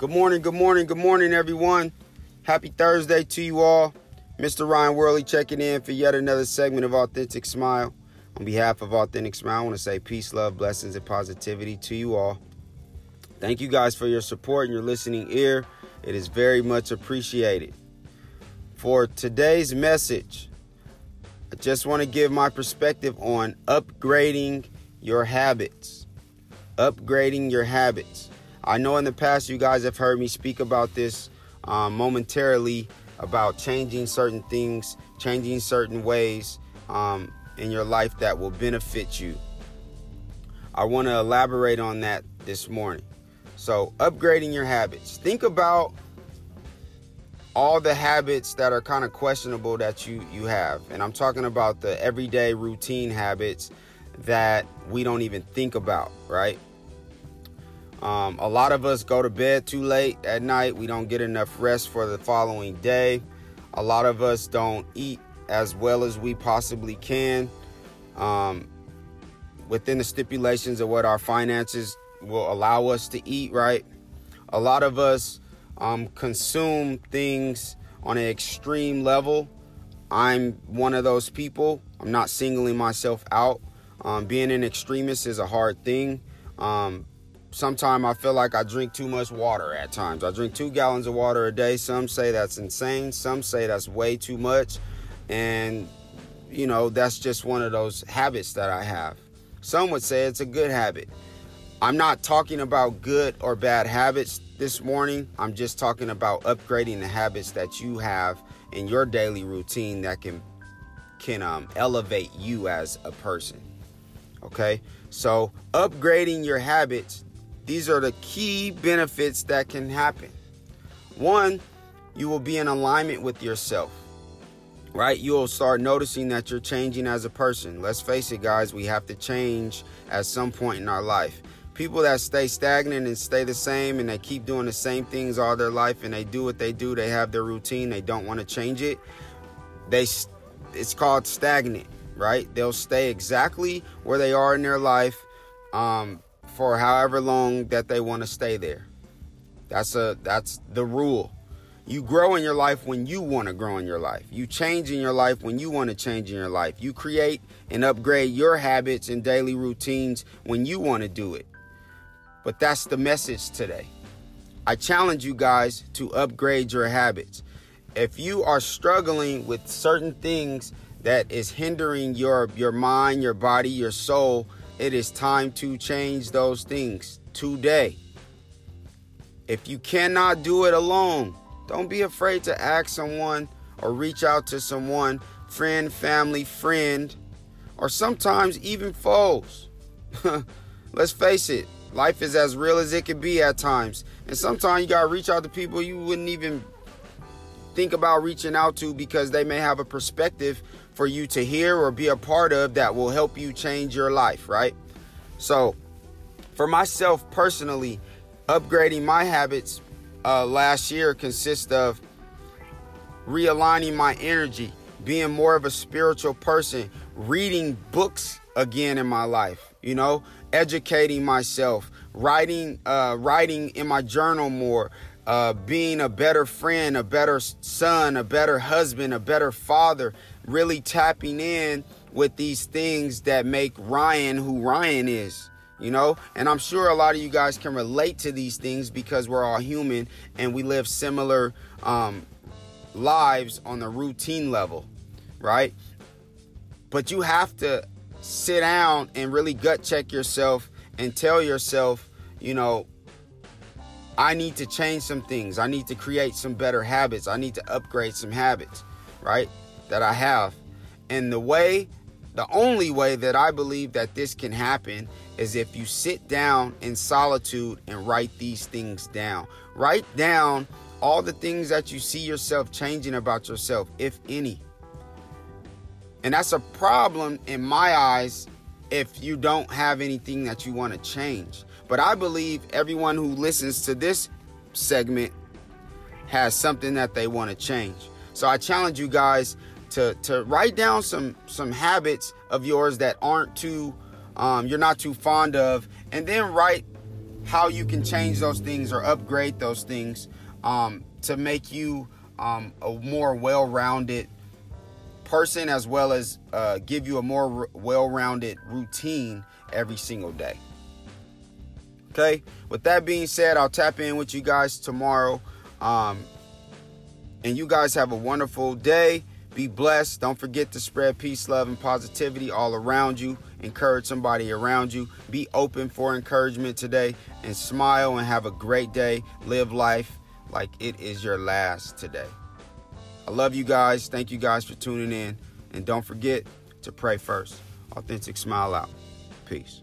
Good morning, good morning, good morning, everyone. Happy Thursday to you all. Mr. Ryan Worley checking in for yet another segment of Authentic Smile. On behalf of Authentic Smile, I want to say peace, love, blessings, and positivity to you all. Thank you guys for your support and your listening ear. It is very much appreciated. For today's message, I just want to give my perspective on upgrading your habits. Upgrading your habits. I know in the past you guys have heard me speak about this um, momentarily about changing certain things, changing certain ways um, in your life that will benefit you. I want to elaborate on that this morning. So, upgrading your habits. Think about all the habits that are kind of questionable that you you have. And I'm talking about the everyday routine habits that we don't even think about, right? Um, a lot of us go to bed too late at night. We don't get enough rest for the following day. A lot of us don't eat as well as we possibly can um, within the stipulations of what our finances will allow us to eat, right? A lot of us um, consume things on an extreme level. I'm one of those people. I'm not singling myself out. Um, being an extremist is a hard thing. Um, sometimes I feel like I drink too much water at times. I drink two gallons of water a day. Some say that's insane. Some say that's way too much. And, you know, that's just one of those habits that I have. Some would say it's a good habit. I'm not talking about good or bad habits this morning. I'm just talking about upgrading the habits that you have in your daily routine that can can um, elevate you as a person. Okay, so upgrading your habits these are the key benefits that can happen. One, you will be in alignment with yourself, right? You'll start noticing that you're changing as a person. Let's face it, guys, we have to change at some point in our life. People that stay stagnant and stay the same and they keep doing the same things all their life and they do what they do, they have their routine, they don't want to change it. They it's called stagnant, right? They'll stay exactly where they are in their life. Um, for however long that they want to stay there. That's a that's the rule. You grow in your life when you want to grow in your life. You change in your life when you want to change in your life. You create and upgrade your habits and daily routines when you want to do it. But that's the message today. I challenge you guys to upgrade your habits. If you are struggling with certain things that is hindering your your mind, your body, your soul, it is time to change those things today. If you cannot do it alone, don't be afraid to ask someone or reach out to someone, friend, family, friend, or sometimes even foes. Let's face it, life is as real as it can be at times. And sometimes you got to reach out to people you wouldn't even think about reaching out to because they may have a perspective for you to hear or be a part of that will help you change your life, right? So, for myself personally, upgrading my habits uh, last year consists of realigning my energy, being more of a spiritual person, reading books again in my life, you know, educating myself, writing, uh, writing in my journal more, uh, being a better friend, a better son, a better husband, a better father, really tapping in with these things that make Ryan who Ryan is. You know, and I'm sure a lot of you guys can relate to these things because we're all human and we live similar um, lives on the routine level, right? But you have to sit down and really gut check yourself and tell yourself, you know, I need to change some things. I need to create some better habits. I need to upgrade some habits, right? That I have. And the way, the only way that I believe that this can happen is if you sit down in solitude and write these things down. Write down all the things that you see yourself changing about yourself, if any. And that's a problem in my eyes if you don't have anything that you want to change. But I believe everyone who listens to this segment has something that they want to change. So I challenge you guys to to write down some some habits of yours that aren't too um, you're not too fond of, and then write how you can change those things or upgrade those things um, to make you um, a more well-rounded person as well as uh, give you a more r- well-rounded routine every single day. Okay? With that being said i'll tap in with you guys tomorrow. Um, and you guys have a wonderful day. Be blessed. Don't forget to spread peace love and positivity all around you. Encourage somebody around you. Be open for encouragement today and smile and have a great day. Live life like it is your last today. I love you guys. Thank you guys for tuning in. And don't forget to pray first. Authentic smile out. Peace.